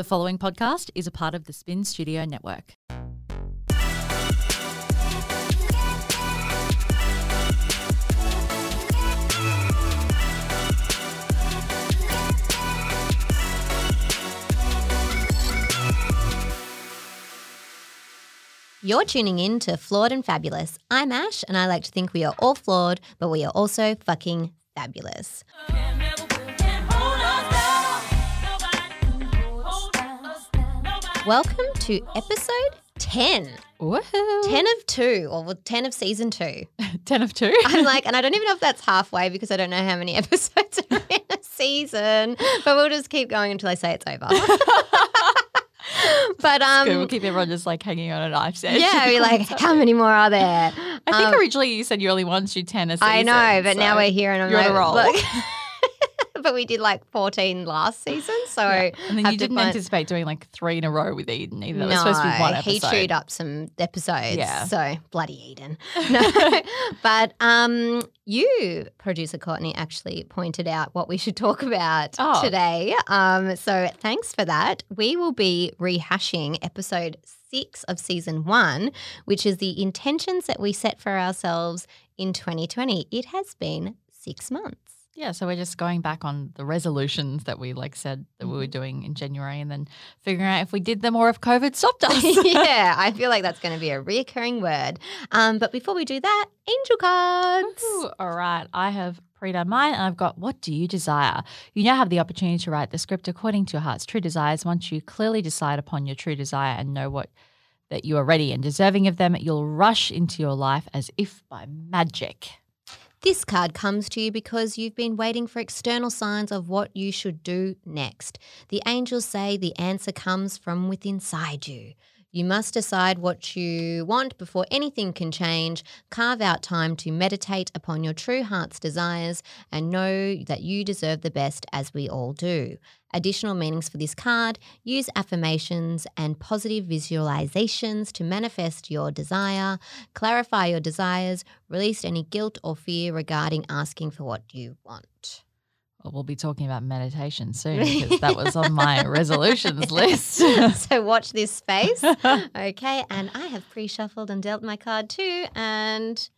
The following podcast is a part of the Spin Studio Network. You're tuning in to Flawed and Fabulous. I'm Ash, and I like to think we are all flawed, but we are also fucking fabulous. Welcome to episode 10. Woohoo! 10 of 2, or 10 of season 2. 10 of 2. I'm like, and I don't even know if that's halfway because I don't know how many episodes are in a season, but we'll just keep going until I say it's over. but um. We'll keep everyone just like hanging on a knife's edge. yeah, we're like, how many more are there? I think Um, originally you said you only wanted to do 10 a season. I know, but now we're here and I'm you're on like, a roll. look. but we did like 14 last season, so Yeah. And then you didn't find- anticipate doing like three in a row with Eden either. That was no, supposed to be one episode. he chewed up some episodes. Yeah. So bloody Eden. No, but um, you, producer Courtney, actually pointed out what we should talk about Oh. today. Um, so thanks for that. We will be rehashing episode six of season one, which is the intentions that we set for ourselves in 2020. It has been six months. Yeah, so we're just going back on the resolutions that we like said that we were Mm-hmm. doing in January and then figuring out if we did them or if COVID stopped us. yeah, I feel like that's going to be a reoccurring word. Um, but before we do that, angel cards. Ooh, all right. I have pre-done mine and I've got what do you desire? You now have the opportunity to write the script according to your heart's true desires. Once you clearly decide upon your true desire and know what that you are ready and deserving of them, you'll rush into your life as if by magic. This card comes to you because you've been waiting for external signs of what you should do next. The angels say the answer comes from within inside you. You must decide what you want before anything can change. Carve out time to meditate upon your true heart's desires and know that you deserve the best as we all do. Additional meanings for this card use affirmations and positive visualizations to manifest your desire, clarify your desires, release any guilt or fear regarding asking for what you want. Well, we'll be talking about meditation soon because that was on my resolutions list. so watch this space. Okay, and I have pre shuffled and dealt my card too, and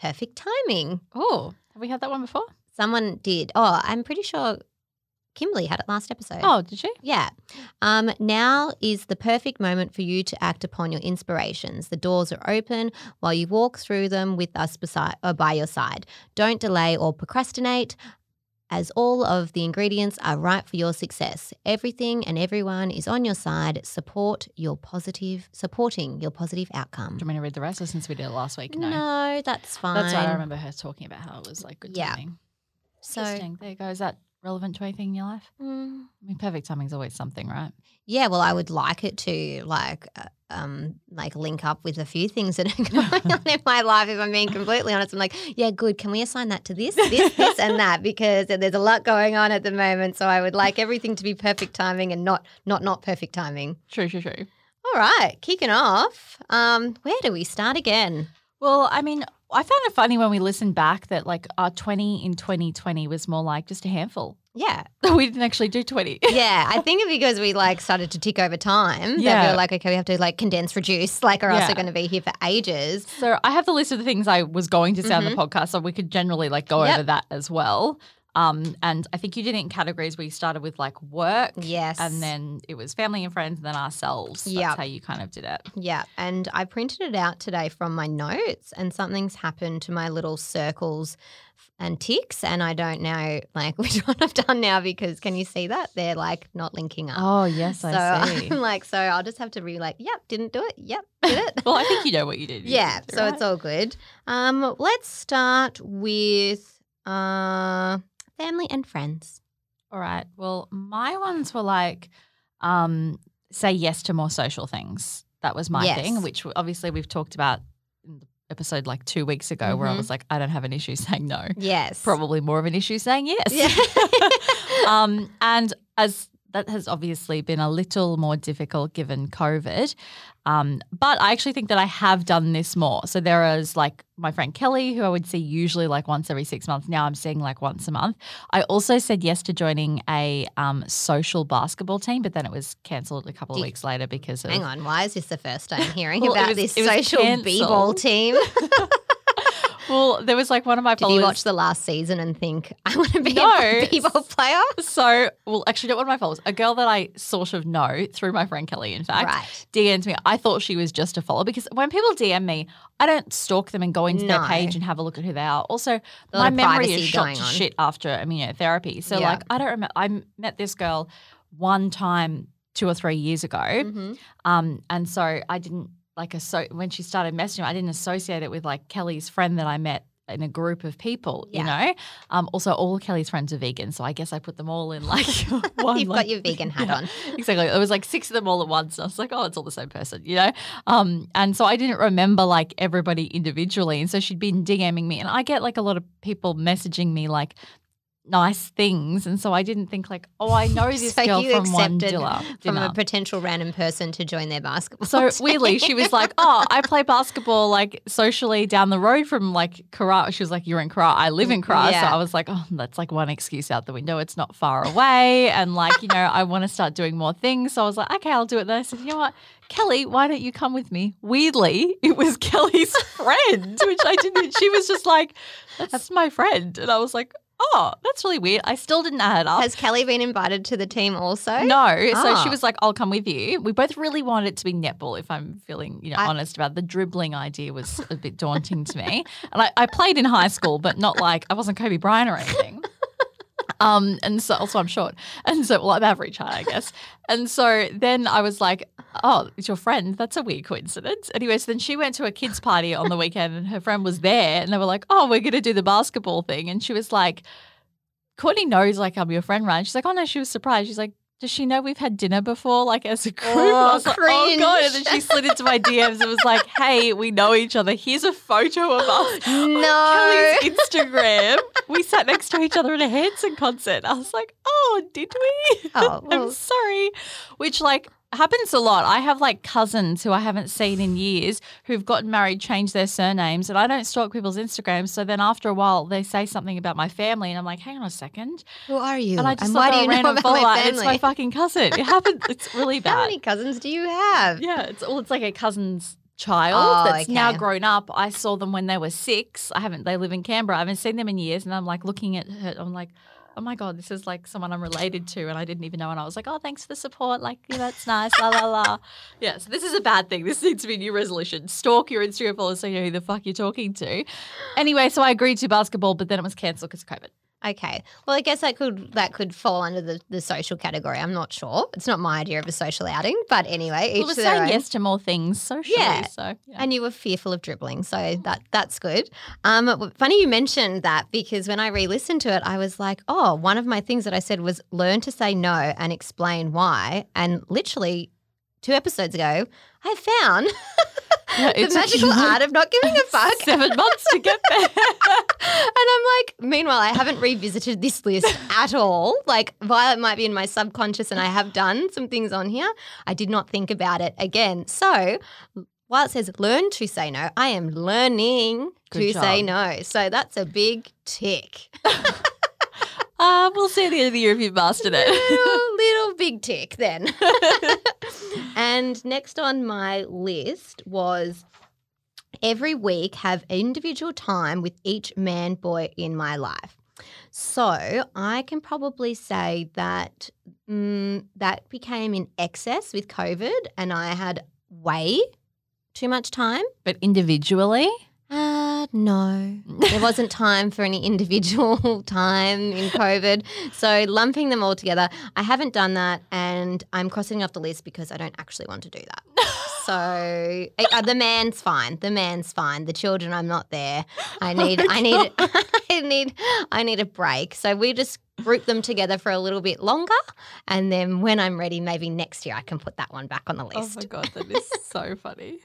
perfect timing. oh, have we had that one before? Someone did. Oh, I'm pretty sure Kimberly had it last episode. Oh, did she? Yeah. Um, now is the perfect moment for you to act upon your inspirations. The doors are open while you walk through them with us beside or by your side. Don't delay or procrastinate. As all of the ingredients are right for your success. Everything and everyone is on your side. Support your positive, supporting your positive outcome. Do you want me to read the rest or since we did it last week? No. No, that's fine. That's right. I remember her talking about how it was like good Yeah. timing. So, Interesting. There you go. Is that relevant to anything in your life? mm, I mean, perfect timing is always something, right? Yeah, well, I would like it to like uh, um like link up with a few things that are going on in my life. If I'm being completely honest, I'm like, yeah, good. Can we assign that to this, this, this, and that? Because there's a lot going on at the moment. So I would like everything to be perfect timing and not not not perfect timing. True, true, true. All right, kicking off. Um, where do we start again? Well, I mean, I found it funny when we listened back that like our 20 in 2020 was more like just a handful. Yeah, we didn't actually do 20. yeah. I think it because we like started to tick over time. That we Yeah. were like, okay, we have to like condense, reduce, like, or else Yeah. we're going to be here for ages. So I have the list of the things I was going to say on the Mm-hmm. podcast, so we could generally like go Yep. over that as well. Um, and I think you did it in categories where you started with like work, Yes, and then it was family and friends, and then ourselves. That's Yep. how you kind of did it. Yeah, and I printed it out today from my notes, and something's happened to my little circles and ticks, and I don't know like which one I've done now because can you see that they're like not linking up? Oh yes, so I see. I'm like, so I'll just have to be like, yep, didn't do it. Yep, did it. well, I think you know what you did. You yeah, did, so right? it's all good. Um, let's start with uh, family and friends. All right. Well, my ones were like, um, say yes to more social things. That was my Yes. thing, which obviously we've talked about in the episode like two weeks ago, where I Mhm. was like, I don't have an issue saying no. Yes, Probably more of an issue saying yes. Yeah. um, and as that has obviously been a little more difficult given COVID. Um, but I actually think that I have done this more. So there is like my friend Kelly, who I would see usually like once every six months. Now I'm seeing like once a month. I also said yes to joining a um, social basketball team, but then it was cancelled a couple of weeks later because of Hang on, why is this the first time hearing Well, about was- this social b-ball team? well, there was like one of my Did followers. you watch the last season and think I want to be No. a b-ball player? So, well, actually, not one of my followers. A girl that I sort of know through my friend Kelly, in fact, Right. DM'd me. I thought she was just a follower because when people DM me, I don't stalk them and go into No. their page and have a look at who they are. Also, my memory is shot to shit after immunotherapy. So, Yeah. like, I don't remember. I met this girl one time two or three years ago. Mhm. Um, and so I didn't like a so when she started messaging, I didn't associate it with like Kelly's friend that I met in a group of people, you know. Um, also all Kelly's friends are vegan, so I guess I put them all in like one. You've like- got your vegan hat Yeah, on. Exactly. It was like six of them all at once. I was like, oh, it's all the same person, you know? Um, and so I didn't remember like everybody individually. And so she'd been DMing me. And I get like a lot of people messaging me like nice things. And so I didn't think like, oh, I know this So girl from one dinner. From a potential random person to join their basketball. So team. weirdly, she was like, "Oh, I play basketball like socially down the road from like Carra." She was like, "You're in Carra. I live in Carra." So I was like, "Oh, that's like one excuse out the window. It's not far away, and like you know, I want to start doing more things." So I was like, "Okay, I'll do it." Then I said, "You know what, Kelly? Why don't you come with me?" Weirdly, it was Kelly's friend, which I didn't. She was just like, "That's my friend," and I was like, "Oh, that's really weird." I still didn't add up. Has Kelly been invited to the team also? No. So Ah. she was like, I'll come with you. We both really wanted it to be netball, if I'm feeling, you know, I- honest about it. The dribbling idea was a bit daunting to me. And I, I played in high school, but not like I wasn't Kobe Bryant or anything. Um, and so also I'm short. And so well, I'm average height, I guess. And so then I was like, Oh, it's your friend. That's a weird coincidence. Anyway, so then she went to a kids' party on the weekend and her friend was there and they were like, Oh, we're gonna do the basketball thing. And she was like, Courtney knows like I'm your friend, right? She's like, Oh no, she was surprised. She's like, does she know we've had dinner before, like as a group? And I Oh, was like, oh, oh god! And then she slid into my DMs and was like, "Hey, we know each other. Here's a photo of us No. Kelly's Instagram. we sat next to each other at a Hanson concert. I was like, oh, did we? Oh, well. I'm sorry. Which like happens a lot. I have like cousins who I haven't seen in years who've gotten married, changed their surnames, and I don't stalk people's Instagrams. So then after a while, they say something about my family, and I'm like, hang on a second. Who are you? And I just and why do you know random about my family? it's my fucking cousin. It happens. It's really bad. How many cousins do you have? Yeah, it's well, it's like a cousin's child Oh, that's now grown up. I saw them when they were six. I haven't. They live in Canberra. I haven't seen them in years, and I'm like looking at her. I'm like, oh my god, this is like someone I'm related to, and I didn't even know. And I was like, oh, thanks for the support. Like, yeah, that's nice. la la la. Yeah, so this is a bad thing. This needs to be a new resolution. Stalk your Instagram followers so you know who the fuck you're talking to. Anyway, so I agreed to basketball, but then it was cancelled because of COVID. Okay. Well, I guess that could that could fall under the, the social category. I'm not sure. It's not my idea of a social outing, but anyway, each Well, we're saying own. yes to more things socially. Yeah. So yeah. And you were fearful of dribbling, so that that's good. Um, funny you mentioned that because when I re-listened to it, I was like, oh, one of my things that I said was learn to say no and explain why. And literally two episodes ago, I found Yeah, the magical art of not giving a fuck. Seven months to get there. and I'm like, meanwhile, I haven't revisited this list at all. Like, Violet might be in my subconscious and I have done some things on here, I did not think about it again. So, while it says learn to say no, I am learning Good to say no. So, that's a big tick. Uh, we'll see at the end of the year if you've mastered it. little, little big tick then. and next on my list was every week have individual time with each man boy in my life. So I can probably say that mm, that became in excess with COVID, and I had way too much time. but individually, Uh, no. There wasn't time for any individual time in COVID. So lumping them all together, I haven't done that and I'm crossing off the list because I don't actually want to do that. So uh, the man's fine. The man's fine. The children, I'm not there. I need, I need, I need, I need a break. So we just group them together for a little bit longer, and then when I'm ready, maybe next year I can put that one back on the list. oh my god, that is so funny.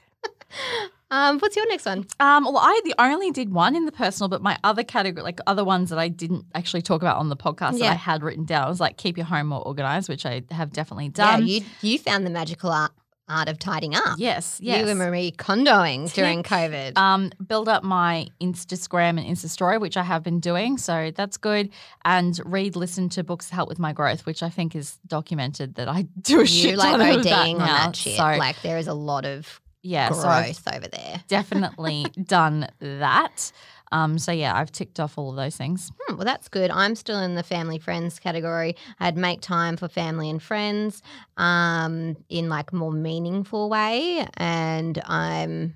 Um, what's your next one? Um, well, I the only did one in the personal, but my other category, like other ones that I didn't actually talk about on the podcast that I had written down, was like keep your home more organized, which I have definitely Yeah, done. you you found the magical art, art of tidying up. yes, yes. You and Marie Kondoing during COVID. um, build up my Instagram and Insta story, which I have been doing. So that's good. And read, listen to books to help with my growth, which I think is documented that I do a you shit like ODing on that shit. So like there is a lot of yeah, so I've growth over there. definitely done that. Um, so yeah, I've ticked off all of those things. Hmm, well, that's good. I'm still in the family friends category. I'd make time for family and friends um, in like more meaningful way, and I'm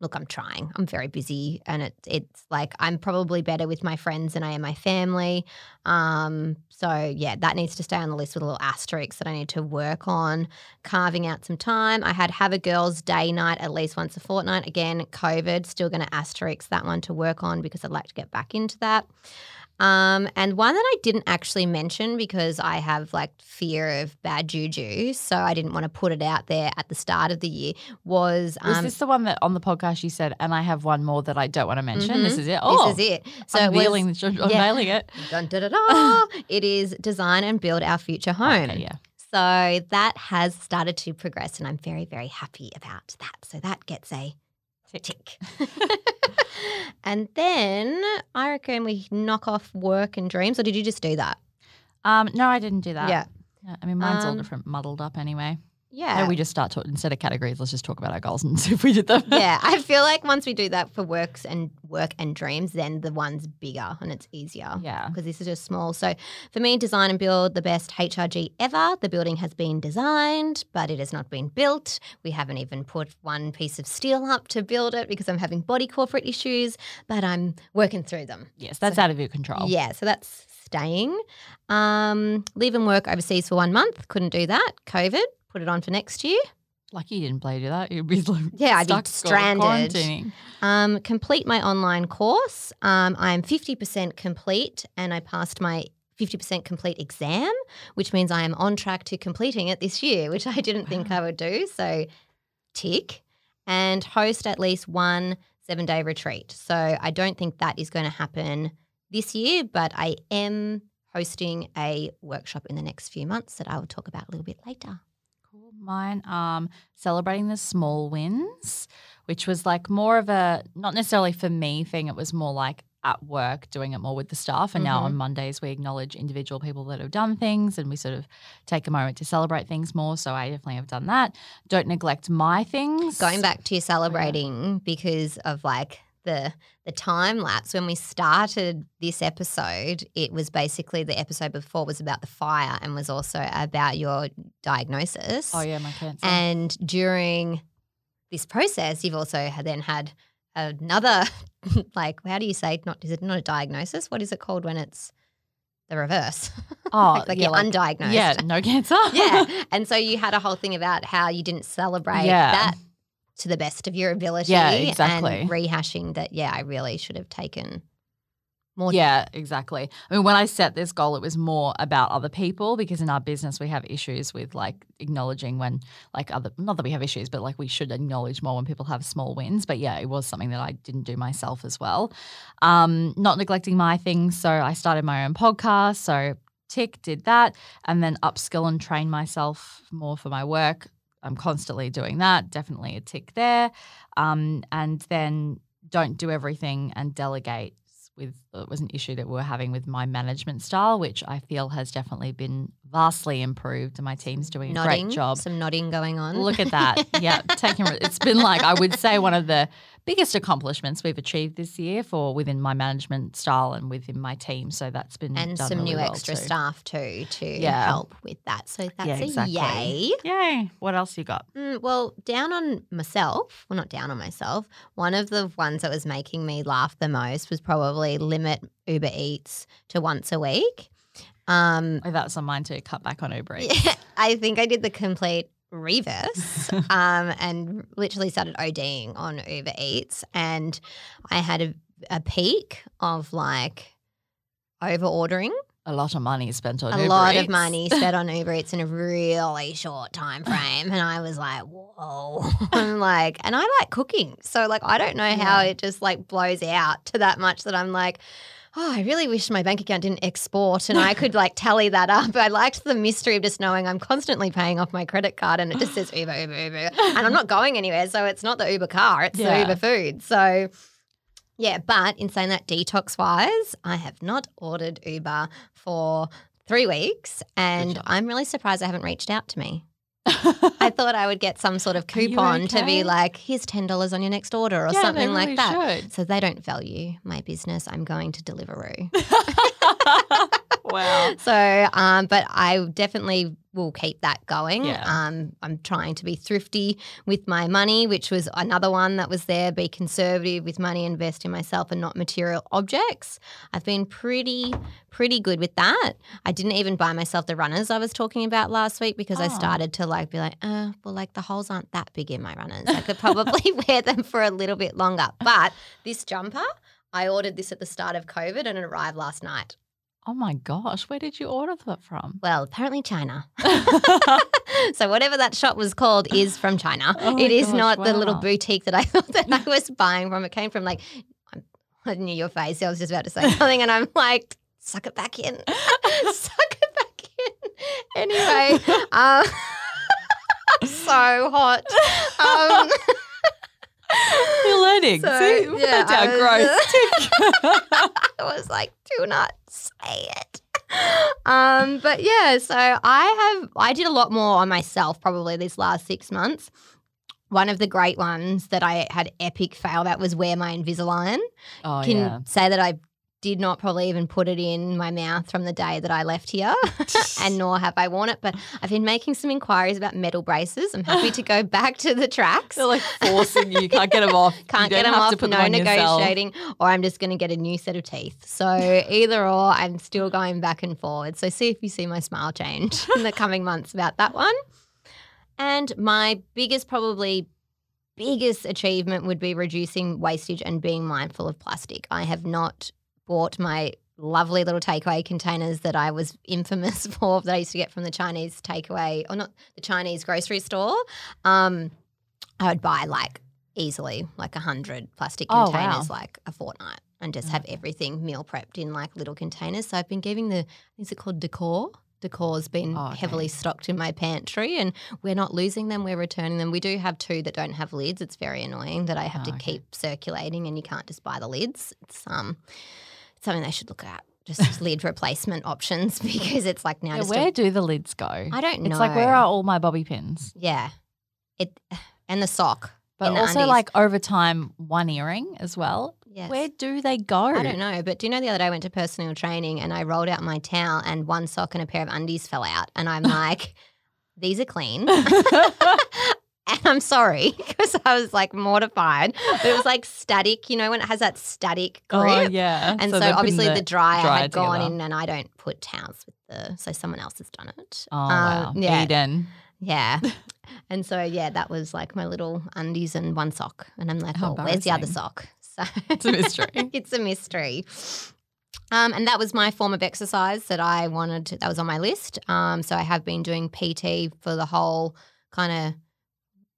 look, I'm trying. I'm very busy, and it, it's like I'm probably better with my friends than I am my family. Um, so yeah, that needs to stay on the list with a little asterisk that I need to work on carving out some time. I had have a girls' day night at least once a fortnight. Again, COVID, still going to asterisk that one to work on because I'd like to get back into that. Um, and one that I didn't actually mention because I have like fear of bad juju, so I didn't want to put it out there at the start of the year was Was um, this the one that on the podcast you said, and I have one more that I don't want to mention? Mhm. This is it. Oh, this is it. So it was- unveiling, the, unveiling it. Dun, da, da, da. it is design and build our future home. Okay, yeah. So that has started to progress, and I'm very, very happy about that. So that gets a Tick. tick. and then I reckon we knock off work and dreams, or did you just do that? Um, no, I didn't do that. Yeah. Yeah, I mean, mine's all Um, different, muddled up anyway. Yeah. Maybe we just start talking instead of categories. Let's just talk about our goals and see if we did them. yeah, I feel like once we do that for works and work and dreams, then the one's bigger and it's easier. yeah. because this is just small. So for me, design and build the best HRG ever. The building has been designed, but it has not been built. We haven't even put one piece of steel up to build it because I'm having body corporate issues, but I'm working through them. Yes, that's out of your control. Yeah, so that's staying. Um, leave and work overseas for one month. Couldn't do that. COVID. Put it on for next year. Lucky you didn't play do that. You'd be like Yeah, I'd be stranded. Um, complete my online course. Um, I'm 50% complete and I passed my 50% complete exam, which means I am on track to completing it this year, which I didn't think I would do. So, tick. And host at least one seven day retreat. So, I don't think that is going to happen this year, but I am hosting a workshop in the next few months that I will talk about a little bit later. Mine, um, celebrating the small wins, which was like more of a not necessarily for me thing. It was more like at work doing it more with the staff. And now Mhm. on Mondays we acknowledge individual people that have done things, and we sort of take a moment to celebrate things more. So I definitely have done that. Don't neglect my things. going back to celebrating because of like the the time lapse when we started this episode it was basically the episode before was about the fire and was also about your diagnosis Oh yeah, my cancer. and during this process you've also then had another like how do you say not is it not a diagnosis what is it called when it's the reverse oh, like, like yeah, you're like- undiagnosed Yeah, no cancer. yeah. And so you had a whole thing about how you didn't celebrate Yeah. that to the best of your ability. Yeah, exactly. And rehashing that, yeah, I really should have taken more. Yeah, exactly. I mean, when I set this goal, it was more about other people because in our business we have issues with like acknowledging when like other not that we have issues, but like we should acknowledge more when people have small wins. But yeah, it was something that I didn't do myself as well. Um, not neglecting my things, so I started my own podcast. So tick did that, and then upskill and train myself more for my work. I'm constantly doing that. Definitely a tick there. Um, and then don't do everything and delegate with it was an issue that we were having with my management style, which I feel has definitely been vastly improved, and my team's doing a great job. Some nodding going on. Look at that. Yeah, taking it's been like I would say one of the biggest accomplishments we've achieved this year for within my management style and within my team. So that's been and some really new well extra too. staff too to Yeah. help with that. So that's Yeah, a exactly. yay. Yay! What else you got? Mm, well, down on myself, well, not down on myself, one of the ones that was making me laugh the most was probably limit Uber Eats to once a week. Um, Oh, that's on mine too. Cut back on Uber Eats. yeah, I think I did the complete reverse um, and literally started ODing on Uber Eats. And I had a, a peak of like over ordering a lot of money spent on a Uber lot of money spent on Uber Eats in a really short time frame, and I was like, "Whoa!" I'm like, and I like cooking, so like, I don't know how Yeah. it just like blows out to that much that I'm like. Oh, I really wish my bank account didn't export and I could like tally that up. I liked the mystery of just knowing I'm constantly paying off my credit card and it just says Uber, Uber, Uber. And I'm not going anywhere. So it's not the Uber car, it's Yeah. the Uber food. So yeah, but in saying that, detox wise, I have not ordered Uber for three weeks, and. I'm really surprised I haven't reached out to me. I thought I would get some sort of coupon to be like, here's ten dollars on your next order or Yeah, something they like that. should. So they don't value my business. I'm going to Deliveroo. wow. So, um, but I definitely will keep that going. Yeah. Um, I'm trying to be thrifty with my money, which was another one that was there. Be conservative with money, invest in myself and not material objects. I've been pretty, pretty good with that. I didn't even buy myself the runners I was talking about last week because I Oh. started to like be like, uh, well, like the holes aren't that big in my runners. I could probably wear them for a little bit longer. But this jumper, I ordered this at the start of COVID and it arrived last night. Oh my gosh, where did you order that from? Well, apparently China. so whatever that shop was called is from China. Oh it is gosh, not the little boutique that I thought that I was buying from. It came from like I knew your face. I was just about to say something, and I'm like, suck it back in, suck it back in. Anyway, um, so hot. Um, You're learning. So, See, yeah, that's our I growth. I was like, do not say it. Um, but yeah, so I have I did a lot more on myself probably these last six months. One of the great ones that I had epic fail that was wear my Invisalign. oh Can yeah. say that I did not probably even put it in my mouth from the day that I left here, and nor have I worn it. But I've been making some inquiries about metal braces. I'm happy to go back to the tracks. They're like forcing you. Can't get them off. Can't get them off. To put no them on yourself. negotiating, or I'm just going to get a new set of teeth. So either or, I'm still going back and forward. So see if you see my smile change in the coming months about that one. And my biggest, probably biggest achievement would be reducing wastage and being mindful of plastic. I have not bought my lovely little takeaway containers that I was infamous for that I used to get from the Chinese takeaway or not the Chinese grocery store. Um, I would buy like easily like a hundred plastic Oh, containers wow. like a fortnight and just have everything meal prepped in like little containers. So I've been giving the is it called decor? Decor's been Oh, okay. heavily stocked in my pantry and we're not losing them, we're returning them. We do have two that don't have lids. It's very annoying that I have Oh, to okay. keep circulating and you can't just buy the lids. It's um something they should look at. Just lid replacement options because it's like now Yeah, just where a, do the lids go? I don't know. It's like where are all my bobby pins? yeah. It and the sock. But also like over time, one earring as well. Yes. Where do they go? I don't know, but do you know the other day I went to personal training and I rolled out my towel and one sock and a pair of undies fell out and I'm like, these are clean. and I'm sorry because I was like mortified. But it was like static, you know, when it has that static grip. Oh yeah. And so, they're obviously the, dryer, dryer had gone together. in and I don't put towels with the so someone else has done it. Oh Um, wow. Yeah. Eden. Yeah. and so yeah, that was like my little undies and one sock. And I'm like, How oh, where's the other sock? So It's a mystery. it's a mystery. Um, and that was my form of exercise that I wanted to, that was on my list. Um, so I have been doing PT for the whole kind of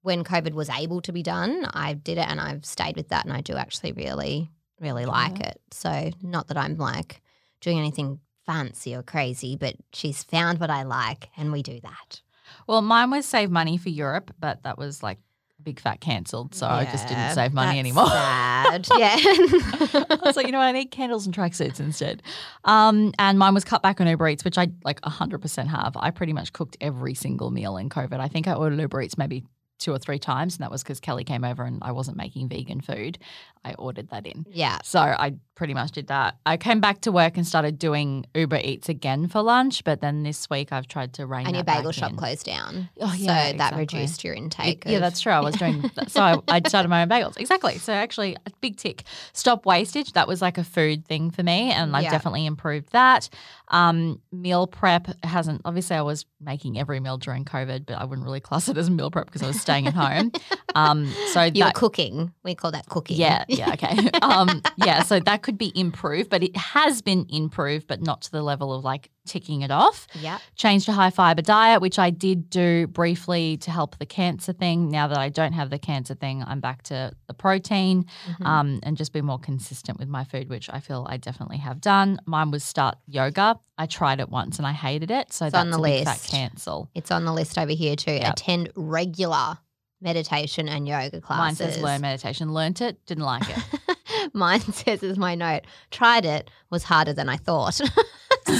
when COVID was able to be done. I did it and I've stayed with that and I do actually really, really like it. it. So not that I'm like doing anything fancy or crazy, but she's found what I like and we do that. Well, mine was save money for Europe, but that was like a big fat cancelled. So I just didn't save money anymore. Sad. yeah. I was like, you know what? I need candles and tracksuits instead. Um, and mine was cut back on Uber Eats, which I like 100% have. I pretty much cooked every single meal in COVID. I think I ordered Uber Eats maybe two or three times, and that was because Kelly came over and I wasn't making vegan food. I ordered that in. yeah. So I pretty much did that. I came back to work and started doing Uber Eats again for lunch, but then this week I've tried to rein And your bagel shop in. closed down. Oh, so yeah, that reduced your intake. Yeah, of- that's true. I was doing that. So I, I started my own bagels. Exactly. So actually, a big tick. Stop wastage. That was like a food thing for me, and I've Yeah. definitely improved that. Um, meal prep hasn't. Obviously, I was making every meal during COVID, but I wouldn't really class it as meal prep because I was staying at home. Um, so You were that cooking. We call that cooking. yeah, yeah, okay. um, yeah, so that could be improved, but it has been improved, but not to the level of like ticking it off. Yeah. Changed to high fiber diet, which I did do briefly to help the cancer thing. Now that I don't have the cancer thing, I'm back to the protein Mhm. um, and just be more consistent with my food, which I feel I definitely have done. Mine was start yoga. I tried it once and I hated it, so It's that's on the a big fat list. cancel. It's on the list over here too. Yep. Attend regular meditation and yoga classes. Mine says learn meditation. Learnt it, didn't like it. Mine says is my note, tried it, was harder than I thought. so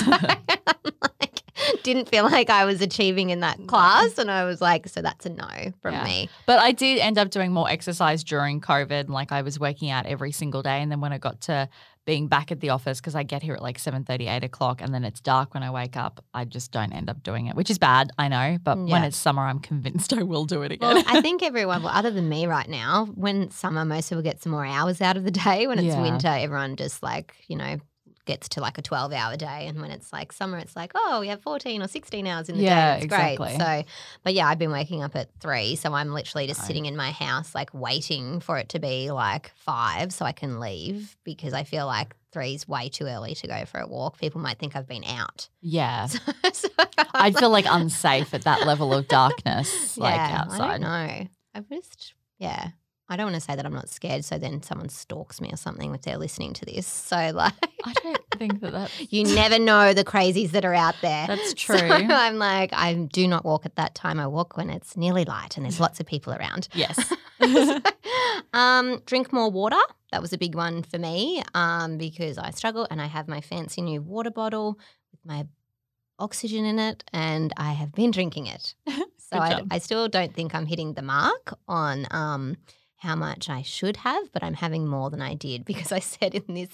like, didn't feel like I was achieving in that class. And I was like, so that's a no from Yeah. me. But I did end up doing more exercise during COVID. Like I was working out every single day. And then when I got to being back at the office, because I get here at like 7 8 o'clock and then it's dark when I wake up, I just don't end up doing it, which is bad, I know. But mm, when it's summer, I'm convinced I will do it again. Well, I think everyone, well, other than me right now, when summer, most people get some more hours out of the day. When it's Yeah. winter, everyone just like, you know, gets to like a 12 hour day. And when it's like summer, it's like, oh, we have 14 or 16 hours in the Yeah, day. It's exactly. great. So, but yeah, I've been waking up at three. So I'm literally just Right. sitting in my house, like waiting for it to be like five so I can leave because I feel like three's way too early to go for a walk. People might think I've been out. yeah. so I'd feel like unsafe at that level of darkness, like yeah, I outside. don't know. I just, yeah. I don't want to say that I'm not scared, so then someone stalks me or something if they're listening to this. So, like, I don't think that that's. you never know the crazies that are out there. That's So true. I'm like, I do not walk at that time. I walk when it's nearly light and there's lots of people around. Yes. um, drink more water. That was a big one for me um, because I struggle and I have my fancy new water bottle with my oxygen in it and I have been drinking it. So I. I still don't think I'm hitting the mark on um, how much I should have, but I'm having more than I did because I said in this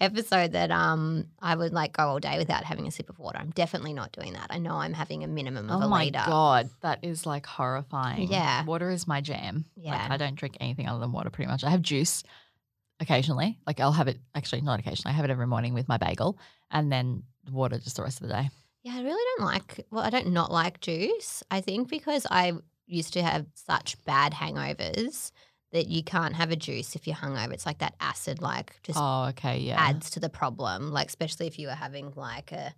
episode that um, I would like go all day without having a sip of water. I'm definitely not doing that. I know I'm having a minimum of Oh a my liter. god, that is like horrifying. Yeah. water is my jam. Yeah. like, I don't drink anything other than water. Pretty much, I have juice occasionally. Like I'll have it actually not occasionally. I have it every morning with my bagel, and then water just the rest of the day. Yeah, I really don't like. Well, I don't not like juice. I think because I used to have such bad hangovers that you can't have a juice if you're hungover. It's like that acid, like just oh, okay, yeah, adds to the problem. Like especially if you were having like a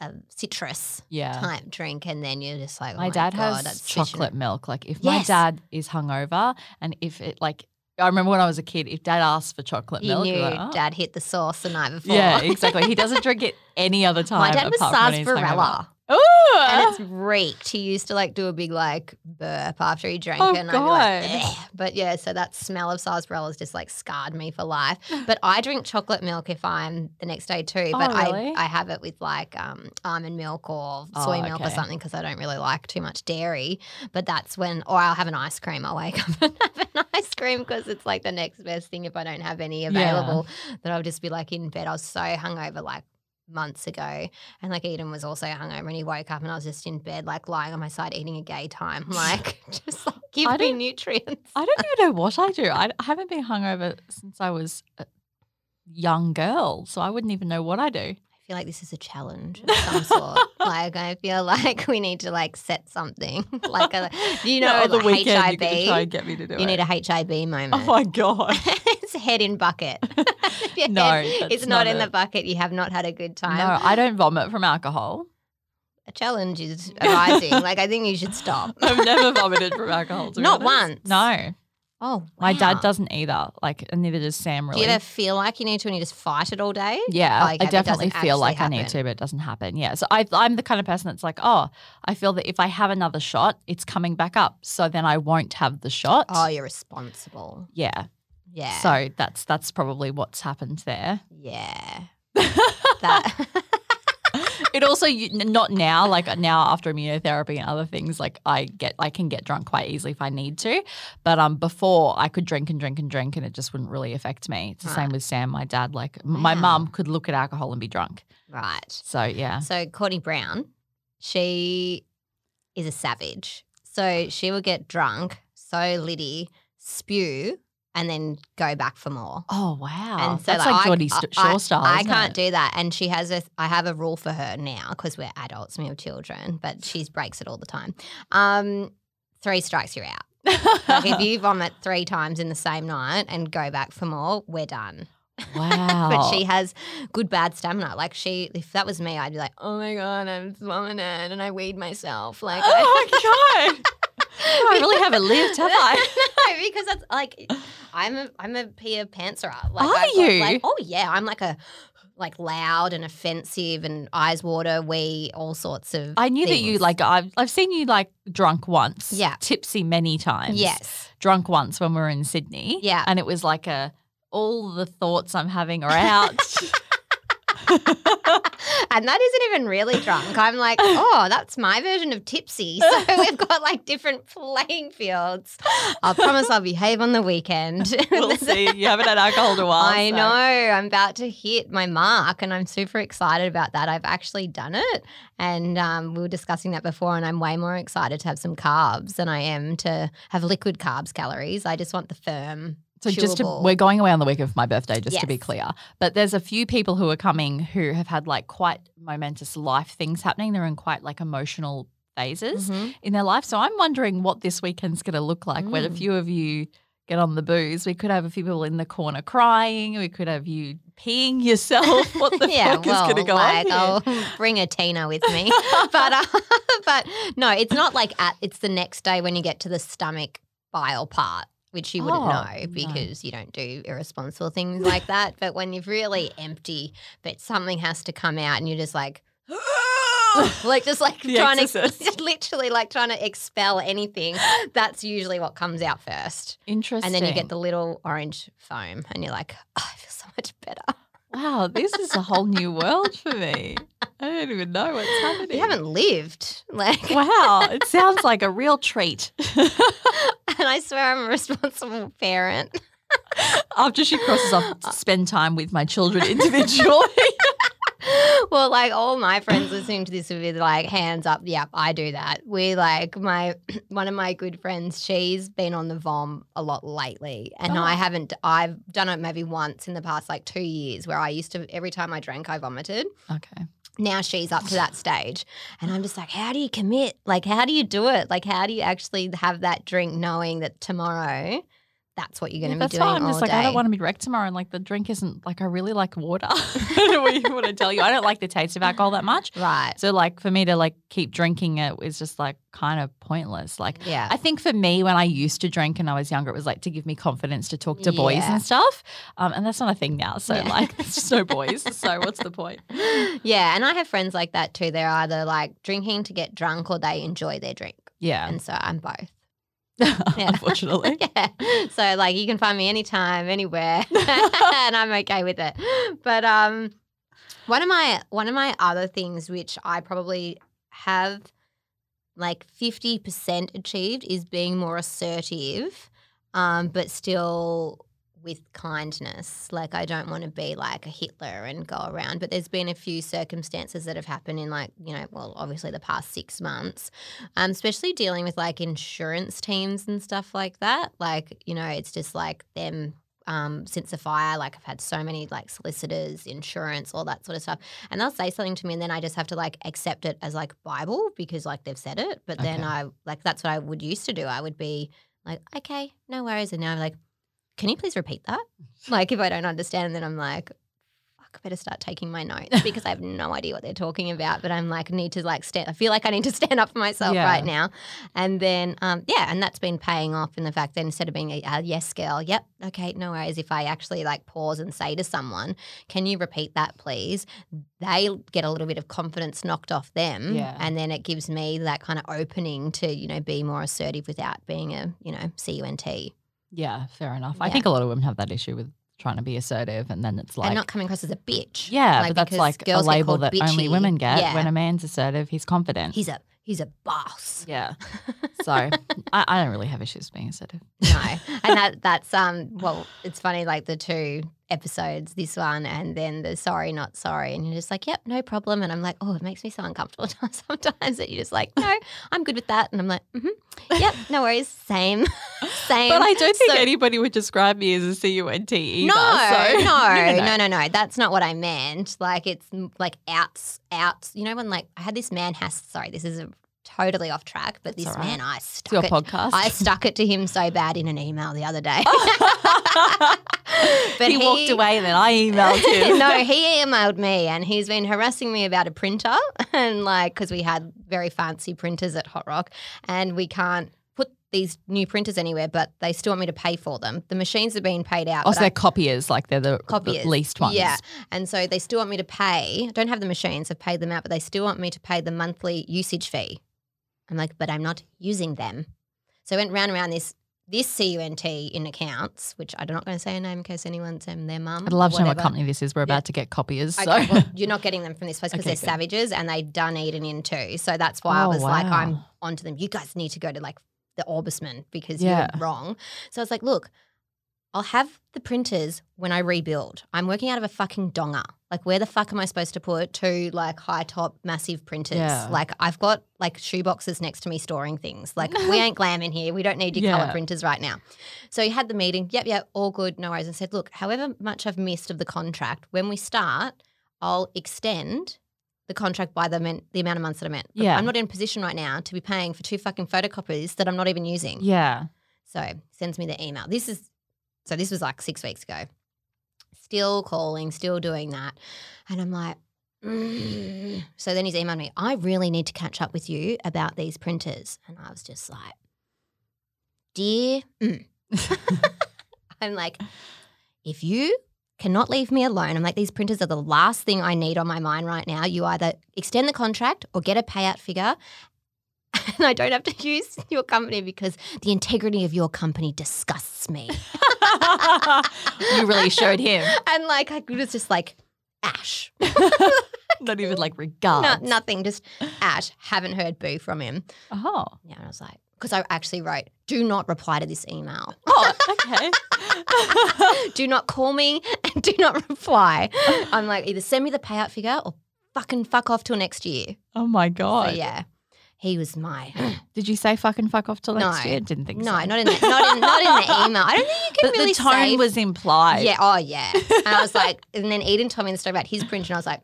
a citrus yeah. type drink, and then you're just like, oh My dad God, has chocolate milk. Like if my dad is hungover, and if it like, I remember when I was a kid, if dad asked for chocolate You milk, knew like, "Oh." dad hit the sauce the night before. yeah, exactly. He doesn't drink it any other time. My dad was apart from when he's hungover. sarsaparilla. Ooh, and it's reeked. He used to like do a big like burp after he drank Oh, it. And I'd be like, God. "Ugh." but yeah, so that smell of sarsaparilla has just like scarred me for life. But I drink chocolate milk if I'm the next day too. Oh, But really? I, I have it with like um, almond milk or soy Oh, milk or something because I don't really like too much dairy. But that's when, or I'll have an ice cream. I'll wake up and have an ice cream because it's like the next best thing if I don't have any available. That I'll just be like in bed. I was so hungover like months ago. And like Eden was also hungover and he woke up and I was just in bed, like lying on my side eating a Gaytime. Like just like give I me nutrients. I don't even know what I do. I, I haven't been hungover since I was a young girl, so I wouldn't even know what I do. I feel like this is a challenge of some sort. like I feel like we need to like set something. like a you know the like weekend HIB. you try and get me to do you it. need a HIB moment. oh my god! Head in bucket. No, it's not, not in the bucket. You have not had a good time. No, I don't vomit from alcohol. A challenge is arising. like I think you should stop. I've never vomited from alcohol. To Not honest. once. No, Oh, my dad doesn't either. Like, and neither does Sam. Really. Do you ever feel like you need to and you just fight it all day? Yeah, Like, I definitely feel like actually I need to, but it doesn't happen. Yeah. So I, I'm the kind of person that's like, oh, I feel that if I have another shot, it's coming back up. So then I won't have the shot. Oh, you're responsible. yeah. Yeah. So that's that's probably what's happened there. yeah. That. it also not now like now after immunotherapy and other things like I get I can get drunk quite easily if I need to, but um before I could drink and drink and drink and it just wouldn't really affect me. It's the same with Sam, my dad. Like my Wow. mum could look at alcohol and be drunk. right. So yeah, So Courtney Brown, she is a savage. So she will get drunk, so liddy spew, and then go back for more. oh wow, And so that's like, like I- Geordie I, St- Shore style. I isn't can't it? do that. And she has a, I have a rule for her now because we're adults and we have children, but she breaks it all the time. Um, three strikes, you're out. Like if you vomit three times in the same night and go back for more, we're done. wow. But she has good bad stamina. Like she, if that was me, I'd be like, oh my god, I'm vomiting and I weed myself. Like, Oh my god. I really haven't lived, have I? no, because that's like, I'm a I'm a peer pantserer. Like, Are I've got, you? Like, oh yeah, I'm like a like loud and offensive and eyes water, wee, all sorts of. I knew that you like I've I've seen you like drunk once. Yeah. Tipsy many times. Yes. Drunk once when we were in Sydney. Yeah. And it was like a all the thoughts I'm having are out. and that isn't even really drunk. I'm like, oh, that's my version of tipsy. So we've got like different playing fields. I promise I'll behave on the weekend. we'll see. You haven't had alcohol in a while. I so- know. I'm about to hit my mark, and I'm super excited about that. I've actually done it, and um, we were discussing that before. And I'm way more excited to have some carbs than I am to have liquid carbs calories. I just want the firm. So just to, we're going away on the week of my birthday, just to be clear. But there's a few people who are coming who have had like quite momentous life things happening. They're in quite like emotional phases Mhm. in their life. So I'm wondering what this weekend's going to look like when a Mm. few of you get on the booze. We could have a few people in the corner crying. We could have you peeing yourself. What the yeah, fuck well, is going to go like on? I'll bring a Tena with me, but uh, but no, it's not like at. It's the next day when you get to the stomach bile part. Which you wouldn't Oh, know no. because you don't do irresponsible things like that. But when you're really empty, but something has to come out and you're just like, like just like The trying Exorcist. to literally like trying to expel anything. That's usually what comes out first. Interesting. And then you get the little orange foam and you're like, oh, I feel so much better. Wow, this is a whole new world for me. I don't even know what's happening. You haven't lived. Like Wow, it sounds like a real treat. and I swear I'm a responsible parent. After she crosses off to spend time with my children individually. well, like all my friends listening to this would be like, hands up, yep, I do that. We like my one of my good friends, she's been on the vom a lot lately. And Oh. I haven't I've done it maybe once in the past like two years where I used to every time I drank I vomited. okay. Now she's up to that stage. And I'm just like, how do you commit? Like, how do you do it? Like, how do you actually have that drink knowing that tomorrow that's what you're going to that's be doing That's why I'm all just like, day? I don't want to be wrecked tomorrow. And like the drink isn't like, I really like water. I don't what you want to tell you. I don't like the taste of alcohol that much. Right. So like for me to like keep drinking it is just like kind of pointless. Like Yeah. I think for me, when I used to drink and I was younger, it was like to give me confidence to talk to boys and stuff. Um, and that's not a thing now. So Yeah. like, there's just no boys. So what's the point? yeah, and I have friends like that too. They're either like drinking to get drunk or they enjoy their drink. Yeah, And so I'm both. unfortunately. yeah. So like you can find me anytime, anywhere, and I'm okay with it. But um one of my one of my other things which I probably have like 50% achieved is being more assertive um but still with kindness. Like I don't want to be like a Hitler and go around, but there's been a few circumstances that have happened in like, you know, well, obviously the past 6 months um, especially dealing with like insurance teams and stuff like that. Like, you know, it's just like them um, since the fire. Like, I've had so many like solicitors, insurance, all that sort of stuff. And they'll say something to me, and then I just have to like accept it as like Bible because like they've said it. But then I like that's what I would used to do. I would be like, okay, no worries. And now I'm like, can you please repeat that? Like, if I don't understand, then I'm like, fuck, I better start taking my notes because I have no idea what they're talking about. But I'm like, need to like stand. I feel like I need to stand up for myself Yeah. right now. And then, um, yeah, and that's been paying off in the fact that instead of being a, a yes girl, yep, okay, no worries. If I actually like pause and say to someone, can you repeat that, please? They get a little bit of confidence knocked off them, Yeah. and then it gives me that kind of opening to you know be more assertive without being a you know cunt Yeah, fair enough. I Yeah. think a lot of women have that issue with trying to be assertive, and then it's like, and not coming across as a bitch. yeah, Like, but that's because like a girls get label called that only bitchy. women get. Yeah. When a man's assertive, he's confident. He's a he's a boss. yeah. So I, I don't really have issues being assertive. No, and that that's um. Well, it's funny like the two episodes, this one and then the sorry not sorry, and you're just like, yep, no problem. And I'm like, oh, it makes me so uncomfortable sometimes that you're just like, no, I'm good with that, and I'm like, mm-hmm, yep, no worries, same, same. But I don't think So- anybody would describe me as a C-U-N-T either. No, so, no, know. no, no, no. That's not what I meant. Like it's like outs, outs. You know when like I had this man has. Sorry, this is a totally off track, but That's this right. man, I stuck your it. podcast. I stuck it to him so bad in an email the other day. but he, walked away and then I emailed him. no, he emailed me and he's been harassing me about a printer and like because we had very fancy printers at Hot Rock and we can't these new printers anywhere, but they still want me to pay for them. The machines are being paid out. Oh, so they're copiers, like they're the, the copiers. least ones. Yeah. And so they still want me to pay. I don't have the machines, I've paid them out, but they still want me to pay the monthly usage fee. I'm like, but I'm not using them. So I went round and round this this CUNT in accounts, which I'm not going to say a name in case anyone's um, their mum. I'd love to know what company this is. We're about to get copiers. So Okay, well, you're not getting them from this place because Okay, they're good. savages and they done eaten in too. So that's why I Oh, was like, I'm onto them. You guys need to go to like the Orbisman because Yeah. you're wrong. So I was like, look, I'll have the printers when I rebuild. I'm working out of a fucking donger. Like, where the fuck am I supposed to put two like high top massive printers? Yeah. Like, I've got like shoe boxes next to me storing things. Like, we ain't glam in here. We don't need your color printers right now. So he had the meeting. Yep, yep, all good, no worries. And said, look, however much I've missed of the contract, when we start, I'll extend the contract by the, men- the amount of months that I'm in. But Yeah. I'm not in a position right now to be paying for two fucking photocopies that I'm not even using. yeah. So sends me the email. This is so this was like six weeks ago. Still calling, still doing that. And I'm like, mm. so then he's emailed me, I really need to catch up with you about these printers. And I was just like, dear, mm. I'm like, if you cannot leave me alone, I'm like, these printers are the last thing I need on my mind right now. You either extend the contract or get a payout figure. And I don't have to use your company because the integrity of your company disgusts me. you really showed him. and like, I was just like, Ash. Not even like regards. No, nothing, just Ash. Haven't heard boo from him. Oh. Yeah, and I was like, because I actually wrote, do not reply to this email. Oh, okay. do not call me and do not reply. I'm like, either send me the payout figure or fucking fuck off till next year. oh my So god. yeah, he was my Did you say fucking fuck off till next No. year? Didn't think no, so. not in the not in not in the email. I don't think you can But really the tone say was implied. Yeah, oh yeah. And I was like, and then Eden told me the story about his print, and I was like,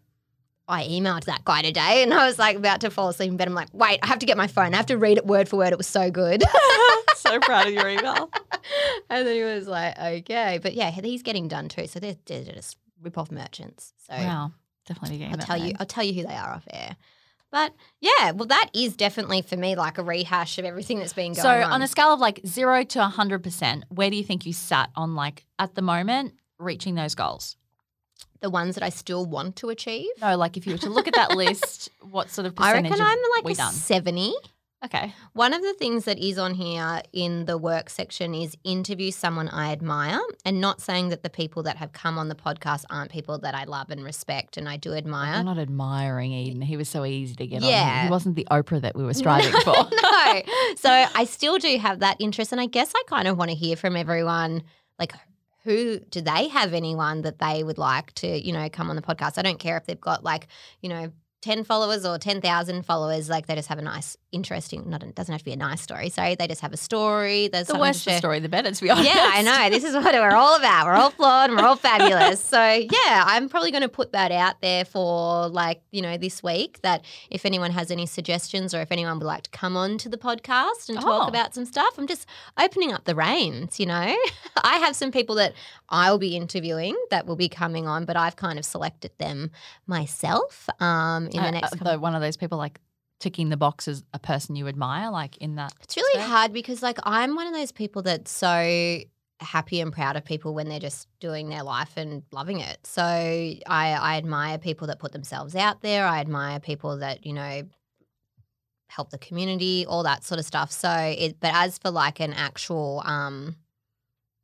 I emailed that guy today, and I was like about to fall asleep in bed. I'm like, wait, I have to get my phone. I have to read it word for word. It was so good. so proud of your email. and then he was like, okay, but yeah, he's getting done too. So they're, they're just rip off merchants. So Wow. Definitely getting I'll tell you, name. I'll tell you who they are off air. But yeah, well, that is definitely for me like a rehash of everything that's been going So on. So, on a scale of like zero to hundred percent, where do you think you sat on like at the moment reaching those goals? The ones that I still want to achieve. No, like if you were to look at that list, what sort of percentage I reckon I'm like a done? 70. Okay. One of the things that is on here in the work section is interview someone I admire, and not saying that the people that have come on the podcast aren't people that I love and respect and I do admire. I'm not admiring Eden. He was so easy to get on. Yeah. He wasn't the Oprah that we were striving for. no. So I still do have that interest. And I guess I kind of want to hear from everyone like, who do they have anyone that they would like to, you know, come on the podcast? I don't care if they've got like, you know, 10 followers or 10,000 followers. Like they just have a nice, interesting, not, it doesn't have to be a nice story. Sorry. They just have a story. There's the worse the story, the better, to be honest. Yeah, I know. This is what we're all about. We're all flawed and we're all fabulous. So, yeah, I'm probably going to put that out there for like, you know, this week that if anyone has any suggestions or if anyone would like to come on to the podcast and talk Oh. about some stuff, I'm just opening up the reins, you know? I have some people that I'll be interviewing that will be coming on, but I've kind of selected them myself um, in the Uh, next uh, one of those people like ticking the box as a person you admire, like in that. It's really stage? hard because like I'm one of those people that's so happy and proud of people when they're just doing their life and loving it. So I, I admire people that put themselves out there. I admire people that, you know, help the community, all that sort of stuff. So it but as for like an actual um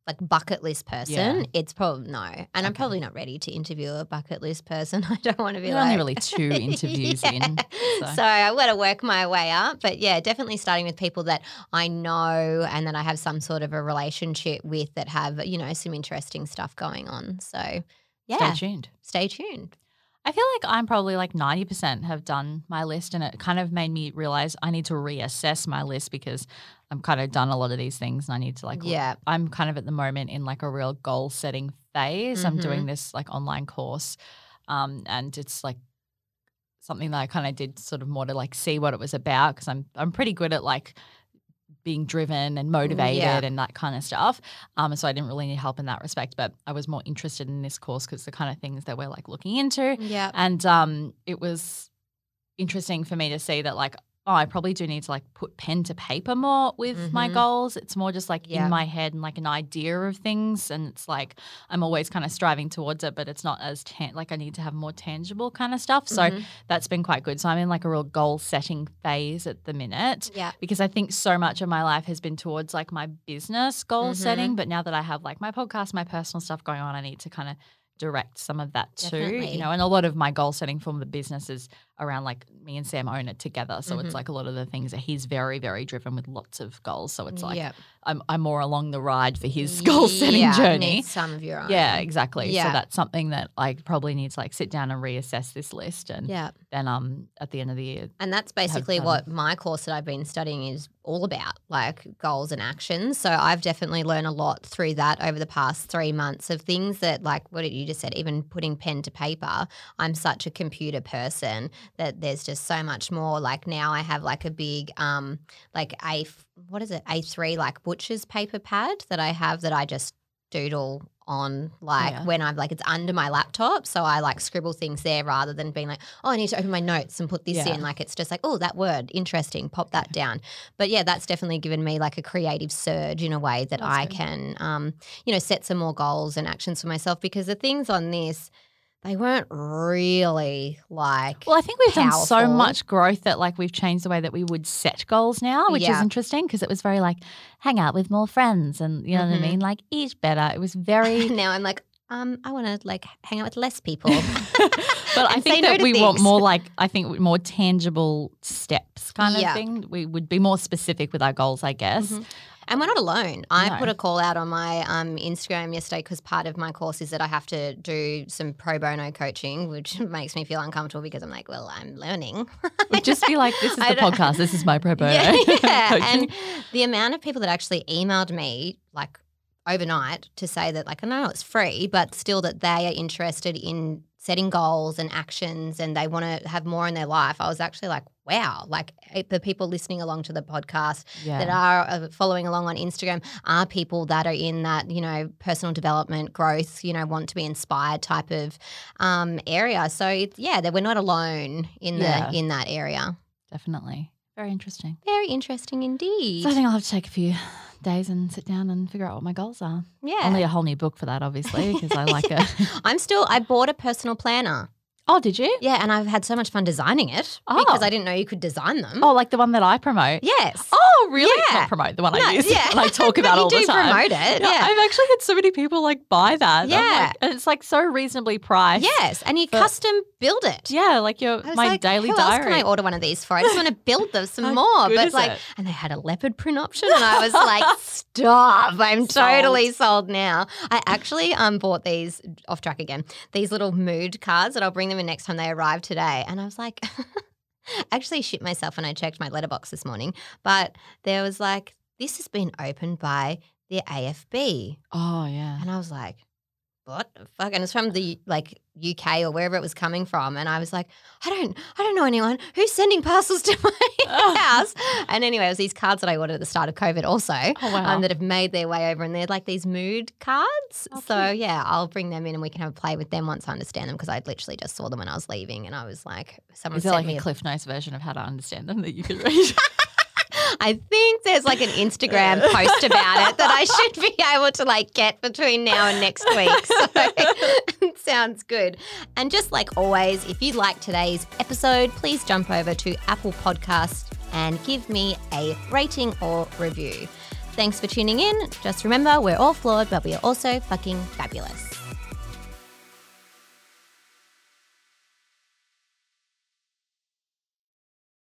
like bucket list person, Yeah. it's probably no. And I'm probably not ready to interview a bucket list person. I don't want to be are like only really two interviews in. so. so. I've got to work my way up. But yeah, definitely starting with people that I know and that I have some sort of a relationship with that have, you know, some interesting stuff going on. So yeah, Stay tuned. stay tuned. I feel like I'm probably like 90% have done my list, and it kind of made me realize I need to reassess my list because I'm kind of done a lot of these things and I need to like, Yeah. I'm kind of at the moment in like a real goal setting phase. I'm Mhm. doing this like online course, um, and it's like something that I kind of did sort of more to like see what it was about because I'm I'm pretty good at like being driven and motivated Yeah. and that kind of stuff. Um, so I didn't really need help in that respect, but I was more interested in this course because the kind of things that we're like looking into. Yeah. And um, it was interesting for me to see that, like, oh, I probably do need to like put pen to paper more with my Mhm. goals. It's more just like Yeah. in my head and like an idea of things. And it's like I'm always kind of striving towards it, but it's not as tan- like I need to have more tangible kind of stuff. So Mhm. that's been quite good. So I'm in like a real goal setting phase at the minute Yeah. because I think so much of my life has been towards like my business goal Mhm. setting. But now that I have like my podcast, my personal stuff going on, I need to kind of direct some of that too. Definitely. You know, and a lot of my goal setting for the business is around like me and Sam own it together. So Mhm. it's like a lot of the things that he's very, very driven with lots of goals. So it's like yeah. I'm I'm more along the ride for his goal setting Yeah, journey. some of your own. Yeah, exactly. Yeah. So that's something that I probably need to like sit down and reassess this list and Yeah. then um at the end of the year And that's basically what my course that I've been studying is all about, like goals and actions. So I've definitely learned a lot through that over the past three months of things that, like what you just said, even putting pen to paper. I'm such a computer person that there's just so much more. Like now I have like a big, um, like a what is it, A3 like butcher's paper pad that I have that I just doodle on like Yeah. when I'm like it's under my laptop so I like scribble things there rather than being like oh I need to open my notes and put this Yeah. in like it's just like oh that word interesting pop that down but yeah that's definitely given me like a creative surge in a way that That's I good. can um you know set some more goals and actions for myself because the things on this they weren't really like Well, I think we've done so much growth that like we've changed the way that we would set goals now, which is interesting because it was very like hang out with more friends and you know what Mhm. I mean, like eat better. It was very. now I'm like um I want to like hang out with less people but I think that to we want more like I think more tangible steps kind Yeah. of thing. We would be more specific with our goals, I guess. Mhm. And we're not alone. I No. put a call out on my um, Instagram yesterday because part of my course is that I have to do some pro bono coaching, which makes me feel uncomfortable because I'm like, well, I'm learning. Just be like, this is the podcast. This is my pro bono. yeah, yeah. and the amount of people that actually emailed me like overnight to say that like I know it's free, but still that they are interested in setting goals and actions and they want to have more in their life. I was actually like, wow, like eh, the people listening along to the podcast yeah. that are uh, following along on Instagram are people that are in that, you know, personal development, growth, you know, want to be inspired type of um, area. So it's, yeah, that we're not alone in the in that area. Definitely. Very interesting. Very interesting indeed. So I think I'll have to take a few days and sit down and figure out what my goals are. yeah. I'll need a whole new book for that, obviously, because I like it. I'm still I bought a personal planner. Oh, did you? Yeah, and I've had so much fun designing it Oh. because I didn't know you could design them. Oh, like the one that I promote. yes. Oh, really? Yeah. Not promote the one No, I use. yeah. and I talk about all the time. promote it. Yeah, Yeah. I've actually had so many people like buy that. Yeah. like- and it's like so reasonably priced. Yes, and you But- custom build it. Yeah, like your I was my like, daily who diary. else can I order one of these for? I just want to build them some more. But like, it? and they had a leopard print option, and I was like, stop! I'm Sold. totally sold now. I actually um bought these off track again. These little mood cards that I'll bring them next time they arrive today, and I was like. Actually, shit myself when I checked my letterbox this morning, but there was like, this has been opened by the AFB. oh yeah. And I was like, what the fuck? And it's from the like UK or wherever it was coming from. And I was like, I don't I don't know anyone who's sending parcels to my Oh. house. And anyway, it was these cards that I ordered at the start of COVID also. Oh wow. Um, that have made their way over and they're like these mood cards. Oh, so cute. yeah, I'll bring them in and we can have a play with them once I understand them because I literally just saw them when I was leaving and I was like, someone is there like me a a Cliff Notes version of how to understand them that you could read? I think there's like an Instagram uh. post about it that I should be able to like get between now and next week. So it sounds good. And just like always, if you like today's episode, please jump over to Apple Podcasts and give me a rating or review. Thanks for tuning in. Just remember, we're all flawed, but we are also fucking fabulous.